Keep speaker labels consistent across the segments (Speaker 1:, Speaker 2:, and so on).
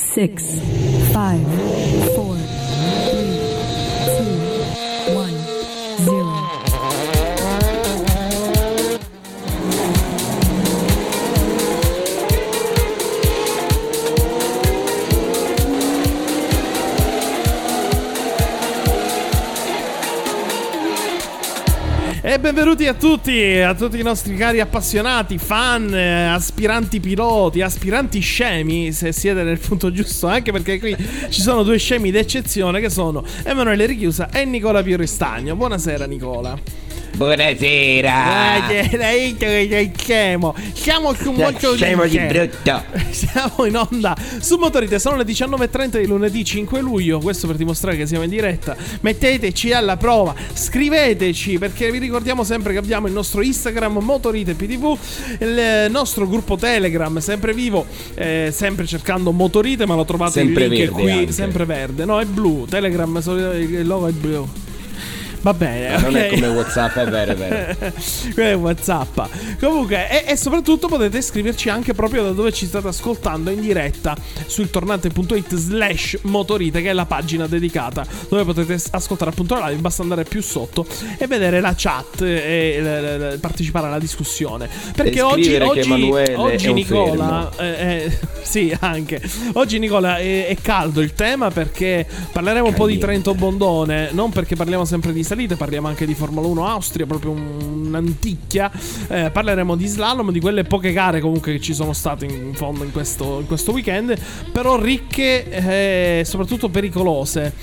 Speaker 1: six, five, four,
Speaker 2: benvenuti a tutti, a tutti i nostri cari appassionati, fan, eh, aspiranti piloti, aspiranti scemi, se siete nel punto giusto, anche perché qui ci sono due scemi d'eccezione che sono Emanuele Richiusa e Nicola Pioristagno. Buonasera Nicola.
Speaker 3: Buonasera.
Speaker 2: Eh, dai, che sei scemo. Siamo su Motorite.
Speaker 3: scemo di brutto.
Speaker 2: Siamo in onda su Motorite, sono le 19.30 di lunedì 5 luglio, questo per dimostrare che siamo in diretta. Metteteci alla prova, scriveteci perché vi ricordiamo sempre che abbiamo il nostro Instagram Motorite PTV, il nostro gruppo Telegram sempre vivo, eh, sempre cercando Motorite, ma lo trovate
Speaker 3: Sempre
Speaker 2: il link
Speaker 3: verde
Speaker 2: qui,
Speaker 3: anche.
Speaker 2: sempre verde, no è blu, Telegram il logo è blu. Va bene,
Speaker 3: Non è
Speaker 2: ok.
Speaker 3: come WhatsApp, è vero, è vero.
Speaker 2: Quello è Whatsapp. Comunque, e, e soprattutto potete scriverci anche proprio da dove ci state ascoltando in diretta sul tornante.it slash motorite, che è la pagina dedicata dove potete ascoltare appunto la live. Basta andare più sotto e vedere la chat e le- partecipare alla discussione. Perché
Speaker 3: E
Speaker 2: oggi, oggi, oggi
Speaker 3: è
Speaker 2: Nicola, eh, eh, sì, anche oggi Nicola è, è caldo il tema perché parleremo un po' di Trento Bondone. Non perché parliamo sempre di salite, parliamo anche di Formula 1 Austria, proprio un- un'anticchia. Eh, parleremo di slalom, di quelle poche gare comunque che ci sono state in, in fondo in questo, in questo weekend, però ricche e soprattutto pericolose.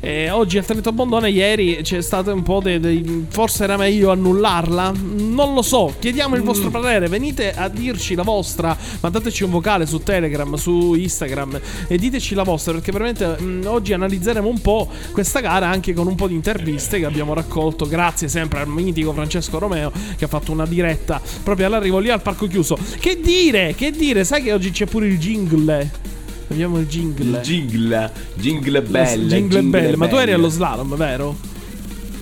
Speaker 2: Eh, oggi al Trento Bondone, ieri c'è stato un po' di. forse era meglio annullarla? Non lo so. Chiediamo il vostro parere. Venite a dirci la vostra. Mandateci un vocale su Telegram, su Instagram e diteci la vostra. Perché veramente mh, oggi analizzeremo un po' questa gara anche con un po' di interviste che abbiamo raccolto. Grazie sempre al mitico Francesco Romeo che ha fatto una diretta proprio all'arrivo lì al parco chiuso. Che dire? Che dire? Sai che oggi c'è pure il jingle. Abbiamo il jingle.
Speaker 3: Jingle, jingle belle.
Speaker 2: Jingle belle. Ma tu eri allo slalom, vero?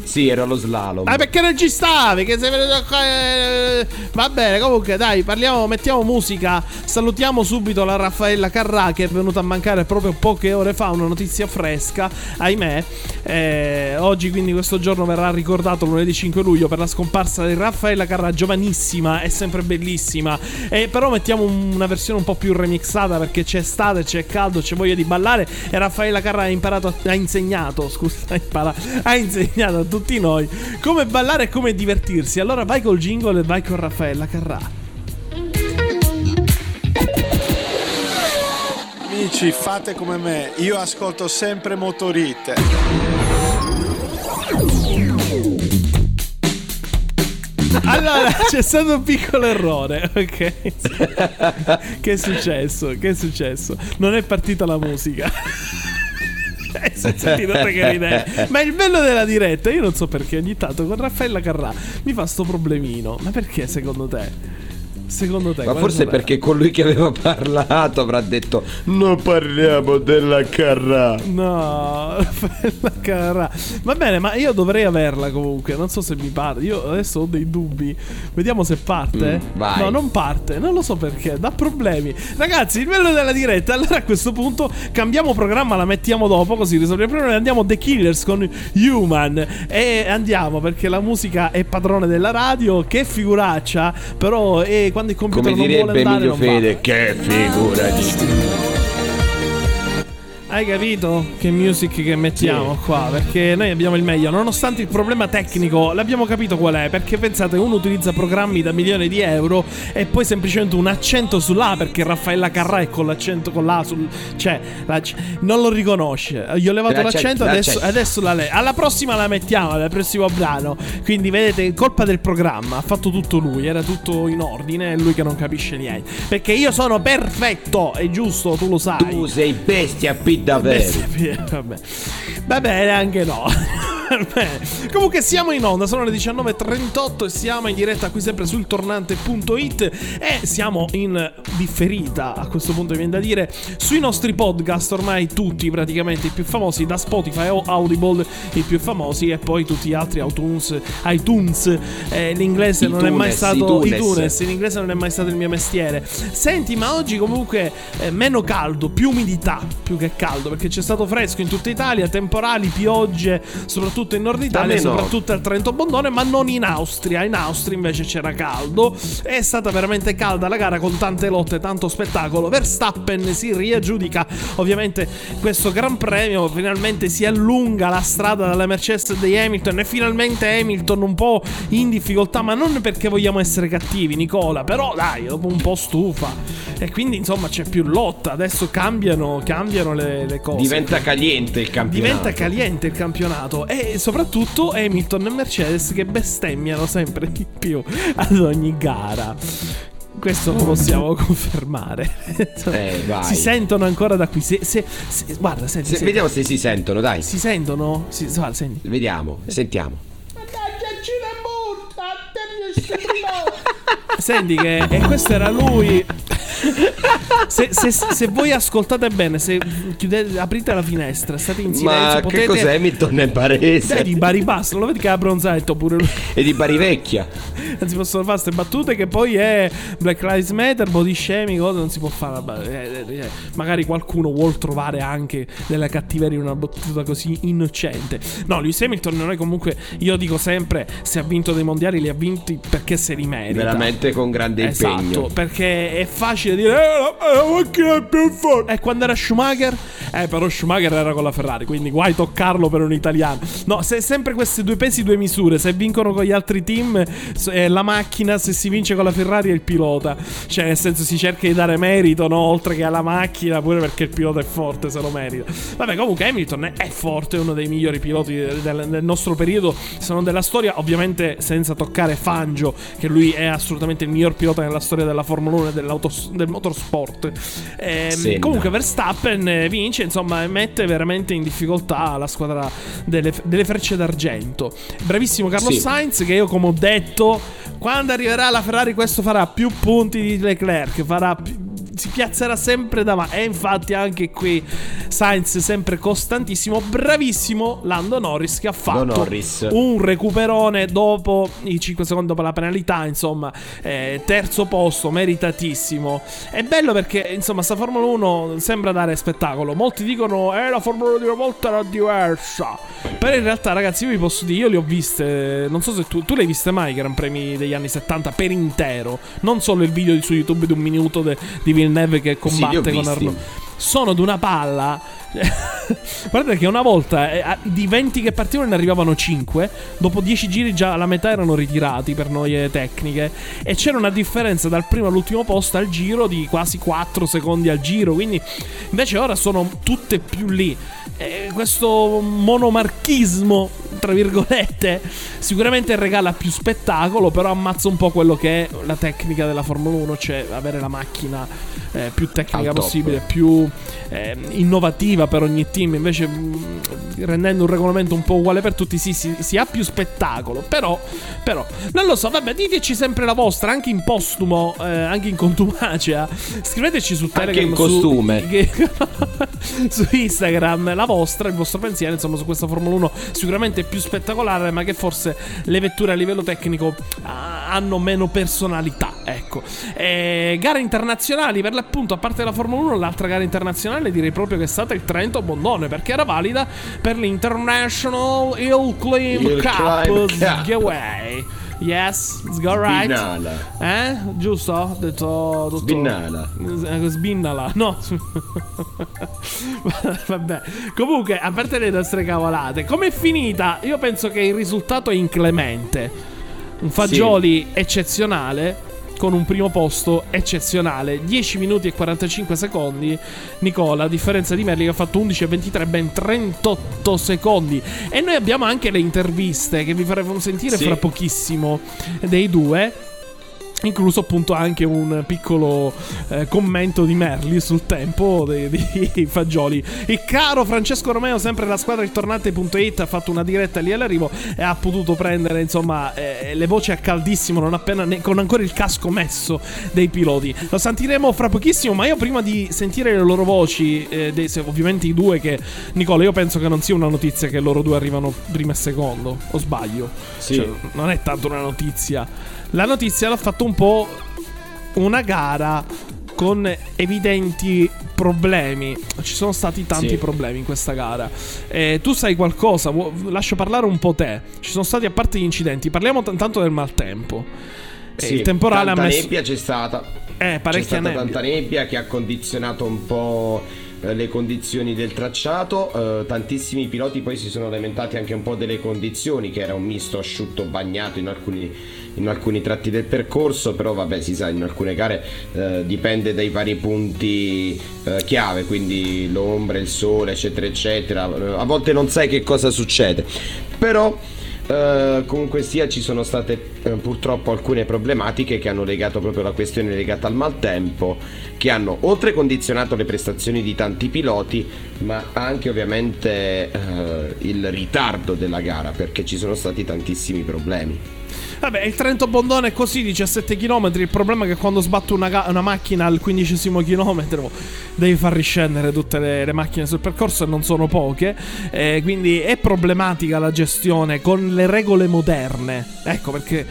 Speaker 3: Sì, ero allo slalom.
Speaker 2: Ah, perché non ci stavi? Che sei venuto qua. eh, Va bene, comunque, dai, parliamo, mettiamo musica. Salutiamo subito la Raffaella Carrà che è venuta a mancare proprio poche ore fa. Una notizia fresca, ahimè. Eh, oggi, quindi, questo giorno verrà ricordato lunedì 5 luglio per la scomparsa di Raffaella Carrà, giovanissima e sempre bellissima. E però mettiamo un- una versione un po' più remixata perché c'è estate, c'è caldo, c'è voglia di ballare. E Raffaella Carrà ha imparato, ha insegnato, scusa, ha, imparato, ha insegnato a tutti noi come ballare e come divertirsi. Allora vai col jingle e vai con Raffaella Carrà.
Speaker 4: Amici, fate come me, io ascolto sempre Motorite.
Speaker 2: Allora, c'è stato un piccolo errore, ok? che è successo? Che è successo? Non è partita la musica. Eh, si è sentito che ridere. Ma il bello della diretta, io non so perché ogni tanto con Raffaella Carrà mi fa sto problemino. Ma perché secondo te? Secondo te?
Speaker 3: Ma forse
Speaker 2: sarà?
Speaker 3: perché colui che aveva parlato avrà detto Non parliamo della carrà
Speaker 2: No, Raffaella Carrà. Va bene, ma io dovrei averla comunque. Non so se mi parte. Io adesso ho dei dubbi. Vediamo se parte.
Speaker 3: Mm.
Speaker 2: No, non parte. Non lo so perché. Dà problemi. Ragazzi, il bello della diretta. Allora a questo punto cambiamo programma, la mettiamo dopo. Così risolviamo il problema. Andiamo The Killers con Human. E andiamo perché la musica è padrone della radio. Che figuraccia. Però eh, quando il computer
Speaker 3: Come
Speaker 2: non vuole
Speaker 3: direbbe
Speaker 2: andare,
Speaker 3: Emilio
Speaker 2: non va.
Speaker 3: Fede Che figura di
Speaker 2: Hai capito che music che mettiamo qua? Perché noi abbiamo il meglio, nonostante il problema tecnico, l'abbiamo capito qual è. Perché pensate, uno utilizza programmi da milioni di euro e poi semplicemente un accento sull'A perché Raffaella Carrà è con l'accento con l'A sul. cioè, la- non lo riconosce. Gli ho levato l'accento,
Speaker 3: L'accento,
Speaker 2: adesso, adesso la le. Alla prossima la mettiamo, al prossimo brano. Quindi vedete, colpa del programma, ha fatto tutto lui, era tutto in ordine, è lui che non capisce niente. Perché io sono perfetto, è giusto, tu lo sai.
Speaker 3: Tu sei bestia P davvero
Speaker 2: Vabbè. Va bene, anche no. Comunque siamo in onda, sono le 19.38 e siamo in diretta qui sempre sul tornante.it e siamo in differita, a questo punto mi viene da dire, sui nostri podcast, ormai tutti praticamente i più famosi, da Spotify o Audible i più famosi e poi tutti gli altri iTunes, iTunes eh, l'inglese non è mai stato
Speaker 3: iTunes.
Speaker 2: iTunes, in inglese non è mai stato il mio mestiere. Senti, ma oggi comunque eh, meno caldo, più umidità, più che caldo, perché c'è stato fresco in tutta Italia, temporali, piogge, soprattutto in Nord Italia,
Speaker 3: no.
Speaker 2: soprattutto al Trento Bondone, ma non in Austria. In Austria invece c'era caldo. È stata veramente calda la gara con tante lotte, tanto spettacolo. Verstappen si riaggiudica ovviamente questo Gran Premio, finalmente si allunga la strada dalla Mercedes di Hamilton e finalmente Hamilton un po' in difficoltà, ma non perché vogliamo essere cattivi, Nicola, però dai, dopo un po' stufa. E quindi insomma c'è più lotta, adesso cambiano, cambiano le, le cose.
Speaker 3: Diventa caliente il campionato.
Speaker 2: Diventa caliente il campionato e soprattutto Hamilton e Mercedes che bestemmiano sempre di più ad ogni gara. Questo lo possiamo confermare.
Speaker 3: Eh, vai.
Speaker 2: Si sentono ancora da qui. Se, se- se- guarda, senti,
Speaker 3: Se-
Speaker 2: se-
Speaker 3: vediamo se si sentono, dai.
Speaker 2: si sentono? Si, guarda, senti.
Speaker 3: Vediamo, sentiamo.
Speaker 2: Senti che e questo era lui. Se, se- se voi ascoltate bene, se chiudete, aprite la finestra, state in silenzio,
Speaker 3: Ma
Speaker 2: potete
Speaker 3: che cos'è Hamilton nel barese?
Speaker 2: Dai, di Bari Basso, non lo vedi che ha bronzetto pure lui?
Speaker 3: E di Bari Vecchia.
Speaker 2: Non si possono fare queste battute che poi è Black Lives Matter, body shaming, cosa non si può fare. eh, eh, eh. Magari qualcuno vuol trovare anche della cattiveria in una battuta così innocente. No, Lewis Hamilton noi comunque, io dico sempre, se ha vinto dei mondiali li ha vinti perché se li merita.
Speaker 3: Veramente con grande
Speaker 2: Esatto,
Speaker 3: impegno.
Speaker 2: perché è facile dire eh, la, la macchina è più forte. E quando era Schumacher? Eh, però Schumacher era con la Ferrari, quindi guai toccarlo per un italiano. No, se sempre questi due pesi, due misure. Se vincono con gli altri team, è la macchina, se si vince con la Ferrari è il pilota. Cioè, nel senso, si cerca di dare merito, no? Oltre che alla macchina, pure perché il pilota è forte, se lo merita. Vabbè, comunque Hamilton è forte, è uno dei migliori piloti del, del nostro periodo, se non della storia, ovviamente senza toccare Fangio, che lui è assolutamente il miglior pilota nella storia della Formula 1 e dell'autos- del motorsport. Ehm,
Speaker 3: Senna.
Speaker 2: comunque Verstappen eh, vince, insomma, mette veramente in difficoltà la squadra delle, delle frecce d'argento. Bravissimo Carlos
Speaker 3: Sì.
Speaker 2: Sainz, che io come ho detto, quando arriverà la Ferrari questo farà più punti di Leclerc, farà più- si piazzerà sempre davanti. E infatti anche qui Sainz sempre costantissimo. Bravissimo Lando Norris che ha fatto
Speaker 3: Norris.
Speaker 2: un recuperone dopo i 5 secondi dopo la penalità. Insomma, eh, terzo posto, meritatissimo. È bello perché insomma, sta Formula 1 sembra dare spettacolo. Molti dicono, eh, la Formula 1 di una volta era diversa. Però in realtà, ragazzi, io vi posso dire, io le ho viste. Non so se tu, tu le hai viste mai i Gran Premi degli anni 70 per intero. Non solo il video su YouTube di un minuto de- di Villeneuve che
Speaker 3: li ho
Speaker 2: combatte con
Speaker 3: visti.
Speaker 2: Arnaud. Sono di una palla. Guardate che una volta eh, di 20 che partivano ne arrivavano 5. Dopo 10 giri già la metà erano ritirati per noie tecniche. E c'era una differenza dal primo all'ultimo posto al giro di quasi 4 secondi al giro. Quindi invece ora sono tutte più lì. E questo monomarchismo, tra virgolette, sicuramente regala più spettacolo, però ammazza un po' quello che è la tecnica della Formula 1, cioè avere la macchina eh, più tecnica possibile, più eh, innovativa per ogni team. Invece, mh, rendendo un regolamento un po' uguale per tutti, sì, si, si ha più spettacolo. Però, però, non lo so. Vabbè, diteci sempre la vostra, anche in postumo, eh, anche in contumacea. Scriveteci su Telegram.
Speaker 3: in
Speaker 2: su-
Speaker 3: costume.
Speaker 2: che- su Instagram la vostra, il vostro pensiero, insomma, su questa Formula 1 sicuramente più spettacolare, ma che forse le vetture a livello tecnico ah, hanno meno personalità. Ecco, Eh, gare internazionali per l'appunto, a parte la Formula 1, l'altra gara internazionale direi proprio che è stata il Trento Bondone perché era valida per l'International Hill Climb Cup
Speaker 3: Cup.
Speaker 2: Giveaway. Yes, it's go right.
Speaker 3: Sbinnala.
Speaker 2: Eh? Giusto? Ho detto tutto.
Speaker 3: Sbinnala.
Speaker 2: Eh, Sbinnala. No. Vabbè. Comunque, a parte le nostre cavolate, com'è finita? Io penso che il risultato è inclemente. Un Fagioli eccezionale. Con un primo posto eccezionale, 10 minuti e 45 secondi. Nicola, a differenza di Merli, che ha fatto 11 e 23, ben 38 secondi. E noi abbiamo anche le interviste che vi faremo sentire
Speaker 3: Sì.
Speaker 2: fra pochissimo dei due. Incluso appunto anche un piccolo eh, commento di Merli sul tempo dei, dei fagioli. Il caro Francesco Romeo, sempre la squadra ritornate.it, ha fatto una diretta lì all'arrivo e ha potuto prendere insomma eh, le voci a caldissimo, non appena ne- con ancora il casco messo dei piloti. Lo sentiremo fra pochissimo, ma io prima di sentire le loro voci, eh, dei, ovviamente i due che Nicola, io penso che non sia una notizia che loro due arrivano prima e secondo, o sbaglio?
Speaker 3: Sì.
Speaker 2: Cioè, non è tanto una notizia. La notizia l'ha fatto un po' una gara con evidenti problemi. Ci sono stati tanti
Speaker 3: Sì.
Speaker 2: problemi in questa gara. Eh, tu sai qualcosa? Lascio parlare un po' te. Ci sono stati, a parte gli incidenti, parliamo t- tanto del maltempo. Eh,
Speaker 3: Sì,
Speaker 2: il temporale ha
Speaker 3: tanta
Speaker 2: messo.
Speaker 3: nebbia c'è stata.
Speaker 2: Eh,
Speaker 3: C'è
Speaker 2: parecchia
Speaker 3: stata
Speaker 2: nebbia.
Speaker 3: tanta nebbia che ha condizionato un po' le condizioni del tracciato. eh, tantissimi piloti poi si sono lamentati anche un po' delle condizioni, che era un misto asciutto bagnato in alcuni, in alcuni tratti del percorso. Però, vabbè, si sa, in alcune gare eh, dipende dai vari punti eh, chiave, quindi l'ombra, il sole, eccetera, eccetera. Eh, A volte non sai che cosa succede. Però. Eh, comunque sia ci sono state eh, purtroppo alcune problematiche che hanno legato proprio la questione legata al maltempo che hanno oltre condizionato le prestazioni di tanti piloti ma anche ovviamente eh, il ritardo della gara perché ci sono stati tantissimi problemi
Speaker 2: Vabbè, il Trento Bondone è così, 17 km. Il problema è che quando sbatto una, ga- una macchina al quindicesimo chilometro devi far riscendere tutte le, le macchine sul percorso e non sono poche. Eh, quindi è problematica la gestione con le regole moderne. Ecco perché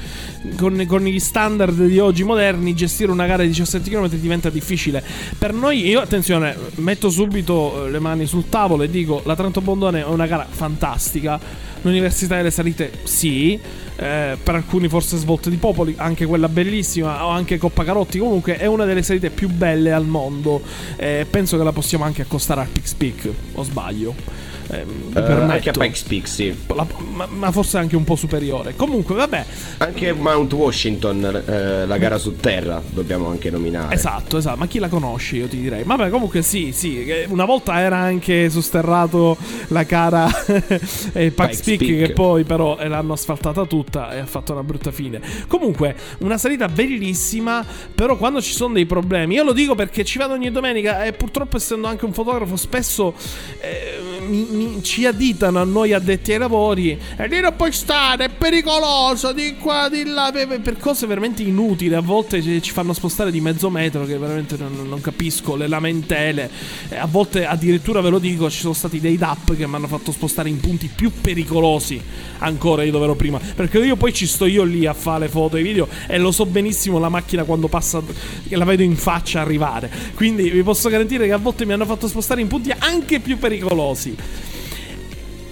Speaker 2: con, con gli standard di oggi moderni gestire una gara di 17 km diventa difficile. Per noi, io attenzione, metto subito eh, le mani sul tavolo e dico la Trento Bondone è una gara fantastica. L'Università delle Salite sì, eh, per alcuni forse svolte di popoli, anche quella bellissima, o anche Coppa Carotti, comunque è una delle salite più belle al mondo. Eh, penso che la possiamo anche accostare al Pix Peak, o sbaglio. Eh, mi
Speaker 3: Eh,
Speaker 2: permetto.
Speaker 3: anche a Pikes Peak sì
Speaker 2: La- ma, ma forse anche un po' superiore. Comunque, vabbè,
Speaker 3: anche Mount Washington eh, la gara su terra dobbiamo anche nominare
Speaker 2: Esatto, esatto, ma chi la conosce io ti direi. Vabbè, comunque sì, sì, che una volta era anche sosterrato la cara eh, Pax
Speaker 3: Pikes
Speaker 2: Peak
Speaker 3: Peak.
Speaker 2: che poi però eh, l'hanno asfaltata tutta e ha fatto una brutta fine. Comunque, una salita bellissima, però quando ci sono dei problemi, io lo dico perché ci vado ogni domenica e purtroppo essendo anche un fotografo spesso eh, mi- mi- ci additano a noi addetti ai lavori e lì non puoi stare, è pericoloso, di qua, di là, per, cose veramente inutili. A volte ci fanno spostare di mezzo metro che veramente non, non capisco, le lamentele. A volte addirittura ve lo dico, ci sono stati dei DAP che mi hanno fatto spostare in punti più pericolosi ancora di dove ero prima. Perché io poi ci sto io lì a fare le foto e i video e lo so benissimo la macchina quando passa, che la vedo in faccia arrivare. Quindi vi posso garantire che a volte mi hanno fatto spostare in punti anche più pericolosi.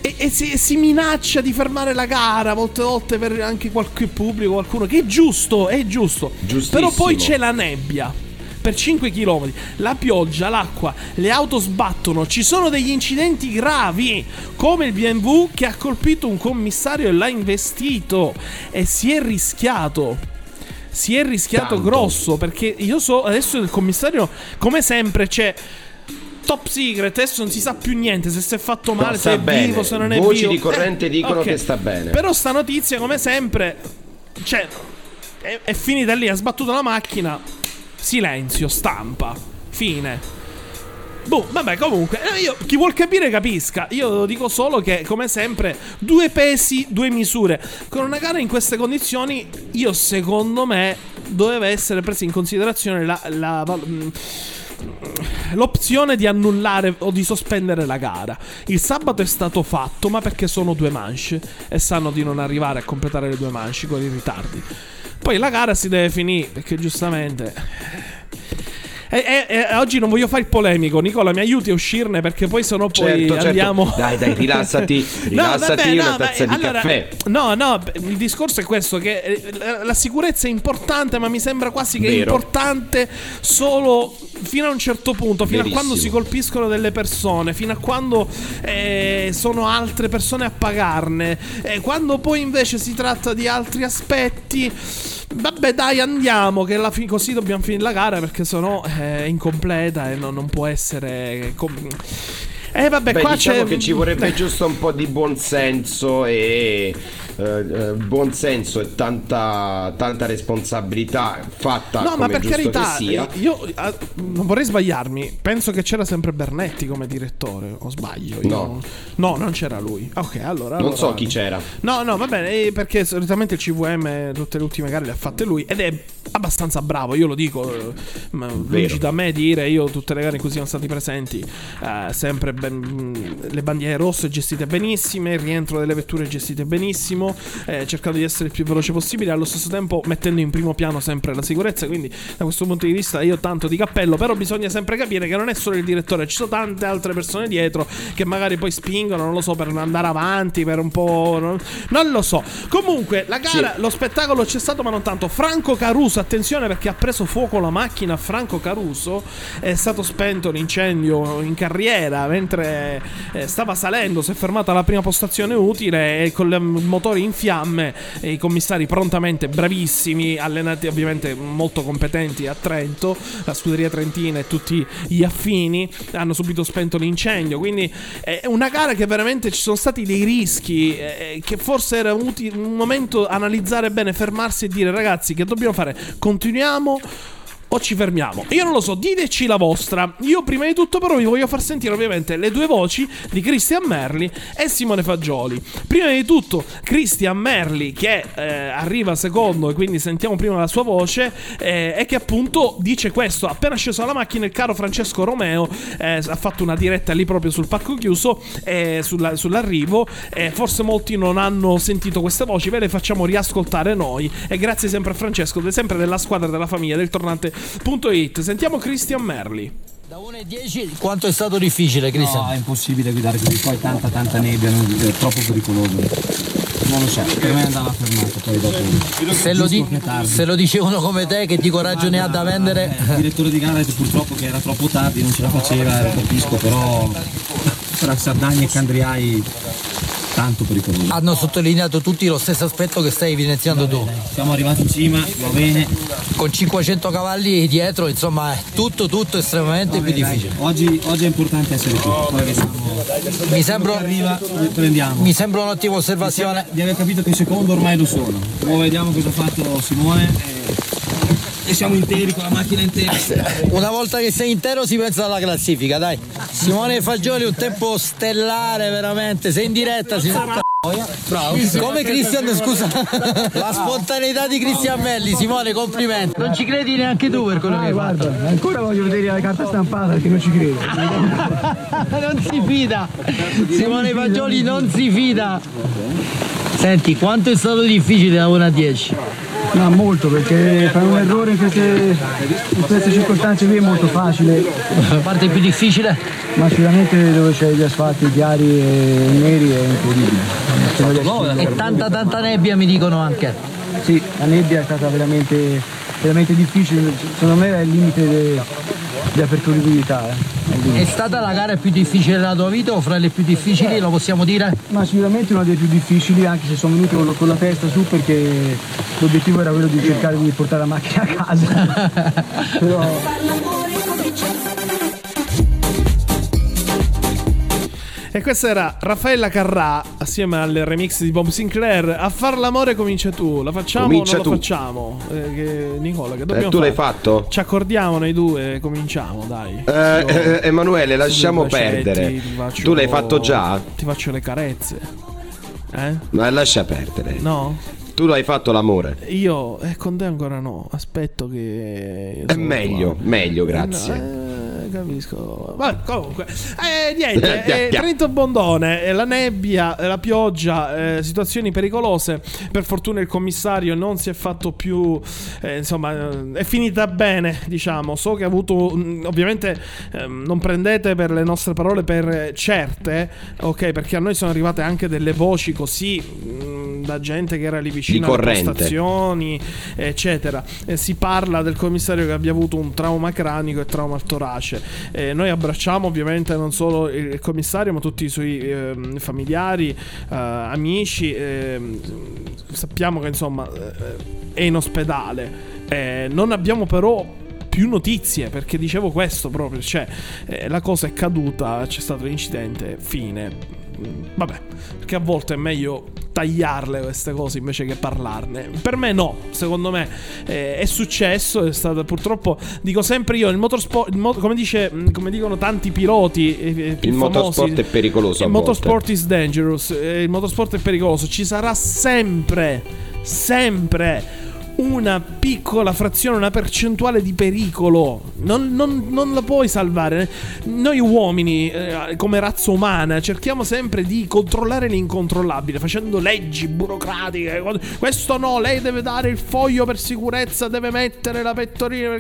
Speaker 2: E, e si, si minaccia di fermare la gara molte volte per anche qualche pubblico, qualcuno, che è giusto, è giusto. Però poi c'è la nebbia. Per 5 km, la pioggia, l'acqua, le auto sbattono, ci sono degli incidenti gravi, come il BMW che ha colpito un commissario e l'ha investito e si è rischiato. Si è rischiato
Speaker 3: Tanto.
Speaker 2: grosso perché io so adesso il commissario, come sempre, c'è top secret, adesso non si sa più niente se si è fatto male, se è
Speaker 3: bene.
Speaker 2: vivo, se non è
Speaker 3: Voci
Speaker 2: vivo.
Speaker 3: di corrente dicono
Speaker 2: ok.
Speaker 3: che sta bene.
Speaker 2: Però sta notizia, come sempre, cioè, è, è finita lì, ha sbattuto la macchina, silenzio, stampa, fine. Boh, vabbè, comunque, eh, io, chi vuol capire capisca. Io dico solo che, come sempre, due pesi, due misure. Con una gara in queste condizioni, io secondo me doveva essere presa in considerazione la, la val- mm, l'opzione di annullare o di sospendere la gara. Il sabato è stato fatto, ma perché sono due manche e sanno di non arrivare a completare le due manche con i ritardi. Poi la gara si deve finire perché giustamente e, e- e oggi non voglio fare il polemico, Nicola, mi aiuti a uscirne perché poi sennò poi
Speaker 3: Certo, certo.
Speaker 2: andiamo.
Speaker 3: Dai, dai, rilassati, rilassati, una
Speaker 2: ma-
Speaker 3: tazza di
Speaker 2: allora,
Speaker 3: caffè.
Speaker 2: No, no, beh, il discorso è questo: che eh, la, la sicurezza è importante, ma mi sembra quasi che è
Speaker 3: Vero.
Speaker 2: importante solo fino a un certo punto, fino
Speaker 3: Verissimo.
Speaker 2: a quando si colpiscono delle persone, fino a quando eh, sono altre persone a pagarne. E quando poi invece si tratta di altri aspetti. Vabbè, dai, andiamo. Che fi- così dobbiamo finire la gara perché sennò è incompleta e non, non può essere. com- Eh vabbè,
Speaker 3: Beh,
Speaker 2: qua
Speaker 3: diciamo
Speaker 2: c'è
Speaker 3: che ci vorrebbe
Speaker 2: Eh,
Speaker 3: giusto un po' di buonsenso e eh, eh, buonsenso e tanta, tanta responsabilità fatta
Speaker 2: No,
Speaker 3: come
Speaker 2: ma per
Speaker 3: giusto
Speaker 2: carità, io eh, non vorrei sbagliarmi. Penso che c'era sempre Bernetti come direttore, o sbaglio? Io-
Speaker 3: No.
Speaker 2: no, non c'era lui. Ok, allora.
Speaker 3: Non
Speaker 2: allora-
Speaker 3: so chi c'era.
Speaker 2: No, no, va bene, eh, perché solitamente il CVM tutte le ultime gare le ha fatte lui ed è abbastanza bravo, io lo dico, ma lungi da me dire, io tutte le gare in cui siamo stati presenti, eh, sempre ben- le bandiere rosse gestite benissime, il rientro delle vetture gestite benissimo, eh, cercando di essere il più veloce possibile, allo stesso tempo mettendo in primo piano sempre la sicurezza, quindi da questo punto di vista io tanto di cappello, però bisogna sempre capire che non è solo il direttore, ci sono tante altre persone dietro che magari poi spingono, non lo so, per andare avanti, per un po'... Non, non lo so. Comunque, la gara, lo spettacolo c'è stato, ma non tanto. Franco Caruso, attenzione perché ha preso fuoco la macchina. Franco Caruso è stato spento un incendio in carriera mentre eh, stava salendo. Si è fermata alla prima postazione utile e con il motore in fiamme. I commissari prontamente bravissimi, allenati ovviamente molto competenti a Trento, la scuderia trentina e tutti gli affini hanno subito spento l'incendio. Quindi è una gara che veramente ci sono stati dei rischi. eh, che forse era utile un momento analizzare bene, fermarsi e dire ragazzi che dobbiamo fare? Continuiamo o ci fermiamo? Io non lo so, diteci la vostra. Io prima di tutto però vi voglio far sentire ovviamente le due voci di Christian Merli e Simone Fagioli. Prima di tutto Christian Merli che eh, arriva secondo e quindi sentiamo prima la sua voce eh, e che appunto dice questo. Appena sceso dalla macchina il caro Francesco Romeo eh, ha fatto una diretta lì proprio sul pacco chiuso eh, sulla- sull'arrivo. Forse molti non hanno sentito queste voci, ve le facciamo riascoltare noi. E grazie sempre a Francesco, sempre della squadra della famiglia del tornante.it. Sentiamo Christian Merli.
Speaker 5: Da 1 ai 10 quanto è stato difficile Cristian?
Speaker 6: No, è impossibile guidare così, poi tanta tanta nebbia, è troppo pericoloso. Non lo so, per me andava fermato poi dopo.
Speaker 5: se, lo di- se lo dice uno come te che di coraggio ne ha da vendere
Speaker 6: Il direttore di gara ha detto purtroppo che era troppo tardi, non ce la faceva, lo capisco, però tra Sardagna e Candriai tanto pericoloso.
Speaker 5: hanno sottolineato tutti lo stesso aspetto che stai evidenziando tu
Speaker 6: Siamo arrivati in cima, va bene.
Speaker 5: con 500 cavalli dietro insomma è tutto tutto estremamente più difficile
Speaker 6: Oggi, oggi è importante essere qui, poi
Speaker 5: mi sembra,
Speaker 6: arriva,
Speaker 5: mi sembra un'ottima osservazione
Speaker 6: Di aver capito che il secondo ormai lo sono. Ora vediamo cosa ha fatto Simone. E, e siamo interi con la macchina intera.
Speaker 5: una volta che sei intero si pensa alla classifica dai Simone Fagioli un tempo stellare veramente sei in diretta Simone Bravo. Come Cristian, scusa, la spontaneità di Cristian Melli, Simone, complimenti. Non ci credi neanche tu per quello che hai fatto.
Speaker 7: Ancora voglio vedere la carta stampata perché non ci credo.
Speaker 5: non si fida. Simone Fagioli non si fida. Senti, quanto è stato difficile da 1 a 10?
Speaker 7: No, molto perché fare un errore in queste, in queste circostanze qui è molto facile,
Speaker 5: La parte più difficile?
Speaker 7: ma sicuramente dove c'è gli asfalti chiari e neri è incredibile.
Speaker 5: E tanta tanta nebbia mi dicono anche.
Speaker 7: Sì, la nebbia è stata veramente, veramente difficile, secondo me è il limite de- di aperturibilità. eh. È
Speaker 5: stata la gara più difficile della tua vita o fra le più difficili, lo possiamo dire?
Speaker 7: Ma sicuramente una delle più difficili, anche se sono venuto con, con la testa su perché l'obiettivo era quello di cercare di portare la macchina a casa. Però
Speaker 2: E questa era Raffaella Carrà assieme al remix di Bob Sinclair. A far l'amore comincia tu. La facciamo
Speaker 3: Comincia
Speaker 2: o non
Speaker 3: tu.
Speaker 2: la facciamo? Eh, che- Nicola, che
Speaker 3: Eh,
Speaker 2: dobbiamo
Speaker 3: tu l'hai
Speaker 2: fare?
Speaker 3: fatto?
Speaker 2: Ci accordiamo noi due, cominciamo, dai.
Speaker 3: Eh,
Speaker 2: Io-
Speaker 3: eh, Emanuele, lasciamo perdere.
Speaker 2: faccio-
Speaker 3: Tu l'hai fatto già?
Speaker 2: Ti faccio le carezze. Eh?
Speaker 3: Ma lascia perdere.
Speaker 2: No?
Speaker 3: Tu l'hai fatto l'amore.
Speaker 2: Io eh, con te ancora no. Aspetto che.
Speaker 3: È meglio, meglio, grazie.
Speaker 2: Eh, capisco. Vabbè, comunque. Eh, niente. Eh. Trento Bondone, eh, la nebbia, eh, la pioggia, eh, situazioni pericolose. Per fortuna il commissario non si è fatto più. eh, insomma, eh, è finita bene, diciamo. So che ha avuto. ovviamente ehm, non prendete per le nostre parole per certe, ok? Perché a noi sono arrivate anche delle voci così. mm, da gente che era lì vicino alle postazioni, eccetera. Si parla del commissario che abbia avuto un trauma cranico e trauma al torace. Eh, noi abbracciamo ovviamente non solo il commissario, ma tutti i suoi ehm, familiari, eh, amici. ehm, sappiamo che insomma eh, è in ospedale. Eh, non abbiamo però più notizie perché dicevo questo proprio, cioè eh, la cosa è caduta, c'è stato l'incidente, fine. Vabbè, perché a volte è meglio tagliarle queste cose invece che parlarne. Per me no, secondo me eh, è successo, è stato purtroppo dico sempre io il motorsport mo- come dice mm, come dicono tanti piloti eh, eh,
Speaker 3: Il motorsport
Speaker 2: famosi,
Speaker 3: è pericoloso
Speaker 2: Il motorsport is dangerous, eh, il motorsport è pericoloso, ci sarà sempre sempre una piccola frazione, una percentuale di pericolo. Non, non- non la puoi salvare. Noi uomini, eh, come razza umana, cerchiamo sempre di controllare l'incontrollabile, facendo leggi burocratiche. Questo no, lei deve dare il foglio per sicurezza, deve mettere la pettorina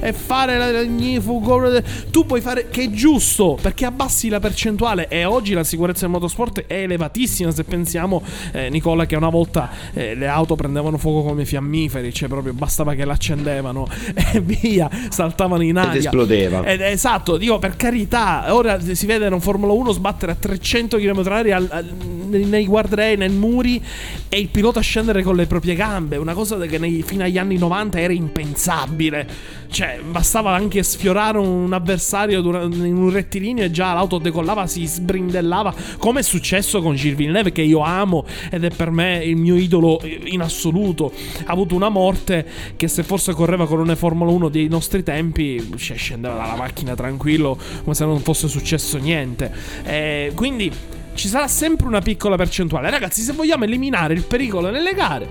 Speaker 2: e fare la- l'ignifugo. Tu puoi fare che è giusto, perché abbassi la percentuale. E oggi la sicurezza del motorsport è elevatissima. Se pensiamo, eh, Nicola, che una volta eh, le auto prendevano fuoco come fiammiferi, cioè proprio bastava che l'accendevano e via, saltavano in aria.
Speaker 3: esplodeva.
Speaker 2: Ed- esatto, dico per carità, ora si vede un Formula 1 sbattere a 300 km/h nei guardrail, nei muri e il pilota scendere con le proprie gambe, una cosa che nei- fino agli anni 90 era impensabile. Cioè, bastava anche sfiorare un avversario in un rettilineo e già l'auto decollava, si sbrindellava, come è successo con Gilles Villeneuve che io amo ed è per me il mio idolo in assoluto. Ha avuto una morte che se forse correva con una Formula 1 dei nostri tempi, cioè, scendeva dalla macchina tranquillo come se non fosse successo niente. Eh, quindi ci sarà sempre una piccola percentuale. Ragazzi, se vogliamo eliminare il pericolo nelle gare,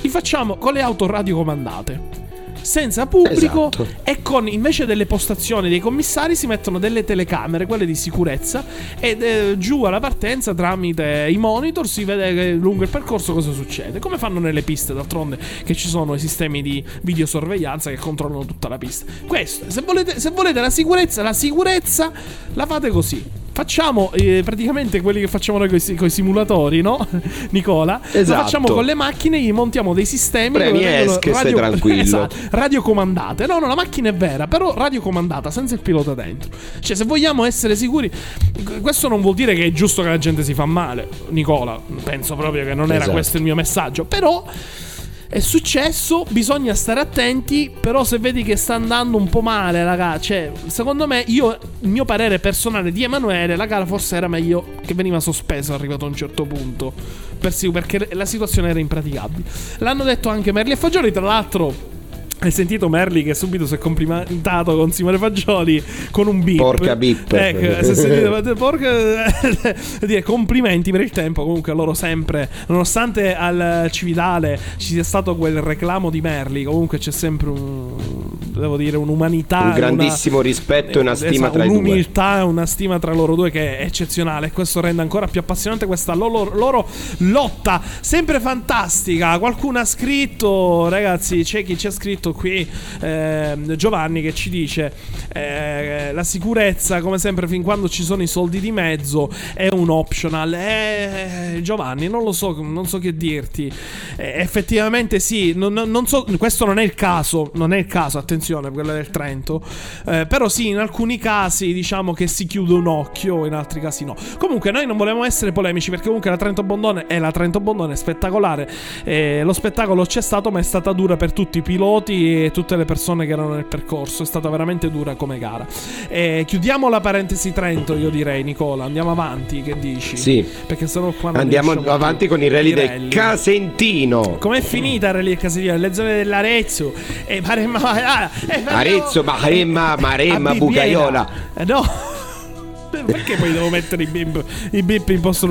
Speaker 2: li facciamo con le auto radiocomandate. Senza pubblico
Speaker 3: Esatto.
Speaker 2: e con invece delle postazioni dei commissari si mettono delle telecamere, quelle di sicurezza, ed eh, giù alla partenza tramite i monitor si vede che lungo il percorso cosa succede. Come fanno nelle piste, d'altronde, che ci sono i sistemi di videosorveglianza che controllano tutta la pista. Questo, se volete, se volete la sicurezza, la sicurezza la fate così. Facciamo eh, praticamente quelli che facciamo noi con i simulatori, no? Nicola? Lo
Speaker 3: Esatto.
Speaker 2: facciamo con le macchine, gli montiamo dei sistemi
Speaker 3: Premi esche, stai tranquillo.
Speaker 2: Esatto, radiocomandate. No, no, la macchina è vera, però radiocomandata, senza il pilota dentro. Cioè, se vogliamo essere sicuri, questo non vuol dire che è giusto che la gente si fa male, Nicola. Penso proprio che non era
Speaker 3: Esatto.
Speaker 2: questo il mio messaggio. Però. È successo, bisogna stare attenti, però se vedi che sta andando un po' male, raga, cioè, secondo me, io, il mio parere personale di Emanuele, la gara forse era meglio che veniva sospesa arrivato a un certo punto, perché la situazione era impraticabile. L'hanno detto anche Merli e Fagioli, tra l'altro... Hai sentito Merli che subito si è complimentato con Simone Fagioli con un beep.
Speaker 3: Porca beep.
Speaker 2: Ecco, si è sentito, porca, dire complimenti per il tempo. Comunque loro sempre, nonostante al Cividale ci sia stato quel reclamo di Merli, comunque c'è sempre un, devo dire, un'umanità.
Speaker 3: Un
Speaker 2: una-
Speaker 3: grandissimo rispetto e una stima
Speaker 2: Esatto,
Speaker 3: tra i due.
Speaker 2: Un'umiltà e una stima tra loro due che è eccezionale. E questo rende ancora più appassionante questa loro, loro lotta. Sempre fantastica. Qualcuno ha scritto, ragazzi, c'è chi ci ha scritto qui, ehm, Giovanni, che ci dice: eh, La sicurezza, come sempre, fin quando ci sono i soldi di mezzo, è un optional. Eh, Giovanni, non lo so, non so che dirti. Eh, effettivamente sì, non- non so, questo non è il caso, non è il caso, attenzione, quella del Trento. Eh, però sì, in alcuni casi diciamo che si chiude un occhio, in altri casi no. Comunque noi non volevamo essere polemici perché comunque la Trento Bondone è la Trento Bondone, è spettacolare. Eh, lo spettacolo c'è stato, ma è stata dura per tutti i piloti e tutte le persone che erano nel percorso. È stata veramente dura come gara. Eh, chiudiamo la parentesi Trento, io direi, Nicola. Andiamo avanti, che dici?
Speaker 3: Sì.
Speaker 2: Perché sennò qua
Speaker 3: Andiamo avanti con i rally
Speaker 2: I
Speaker 3: del
Speaker 2: rally.
Speaker 3: Casentino.
Speaker 2: Com'è finita il rally del Castiglione? Le zone dell'Arezzo e Maremma. Ah, eh,
Speaker 3: Arezzo, Maremma, Maremma. Bucaiola.
Speaker 2: Eh, no. Perché poi devo mettere i bip, i bip in posto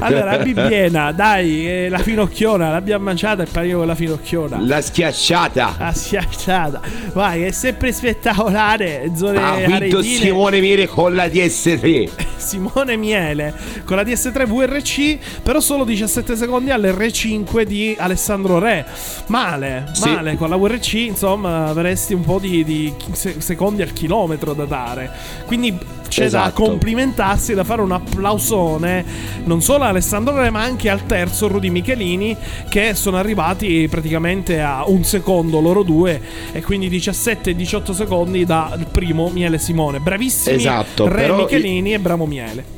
Speaker 2: Allora, a Bibbiena, dai, eh, la finocchiona, l'abbiamo mangiata e parliamo con la finocchiona.
Speaker 3: La schiacciata.
Speaker 2: La schiacciata. Vai, è sempre spettacolare. Zone
Speaker 3: Ha vinto
Speaker 2: aretine.
Speaker 3: Simone Miele con la DS3.
Speaker 2: Simone Miele con la DS3 VRC, però solo 17 secondi all'R5 di Alessandro Re. Male,
Speaker 3: Sì.
Speaker 2: male. Con la VRC, insomma, avresti un po' di, di se- secondi al chilometro da dare. Quindi c'è da
Speaker 3: Esatto.
Speaker 2: complimentarsi, da fare un applausone non solo a Alessandro Re, ma anche al terzo Rudy Michelini, che sono arrivati praticamente a un secondo loro due, e quindi 17 e 18 secondi dal primo Miele Simone. Bravissimi
Speaker 3: Esatto,
Speaker 2: Re Michelini e bravo Miele.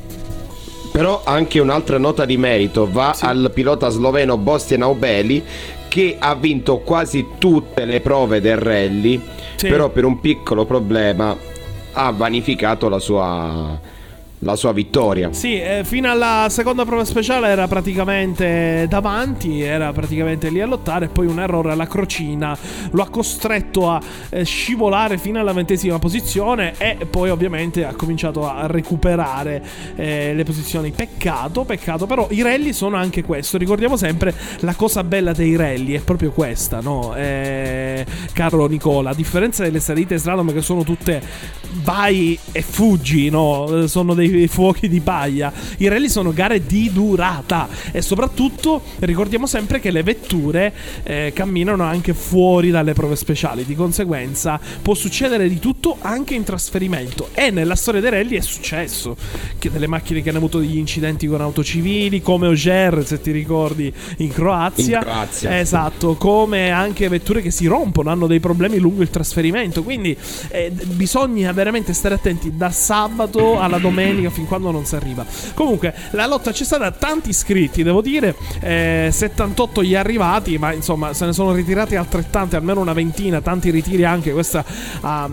Speaker 3: Però anche un'altra nota di merito va al pilota sloveno Bostian Aubeli che ha vinto quasi tutte le prove del rally,
Speaker 2: Sì.
Speaker 3: però per un piccolo problema ha vanificato la sua, la sua vittoria.
Speaker 2: Sì, eh, fino alla seconda prova speciale era praticamente davanti, era praticamente lì a lottare, poi un errore alla crocina lo ha costretto a eh, scivolare fino alla ventesima posizione e poi ovviamente ha cominciato a recuperare eh, le posizioni. Peccato, peccato, però i rally sono anche questo. Ricordiamo sempre la cosa bella dei rally è proprio questa, no? Eh, caro Nicola, a differenza delle salite slalom che sono tutte vai e fuggi, no? Eh, Sono dei fuochi di paglia. I rally sono gare di durata e soprattutto ricordiamo sempre che le vetture eh, camminano anche fuori dalle prove speciali. Di conseguenza può succedere di tutto anche in trasferimento. E nella storia dei rally è successo che delle macchine che hanno avuto degli incidenti con auto civili, come Ogier, se ti ricordi, in Croazia.
Speaker 3: In Croazia.
Speaker 2: Esatto, come anche vetture che si rompono, hanno dei problemi lungo il trasferimento. Quindi eh, bisogna veramente stare attenti dal sabato alla domenica fin quando non si arriva. Comunque, la lotta c'è stata, tanti iscritti, devo dire, eh, 78 gli arrivati, ma insomma se ne sono ritirati altrettanti, almeno una ventina, tanti ritiri anche. Questa a,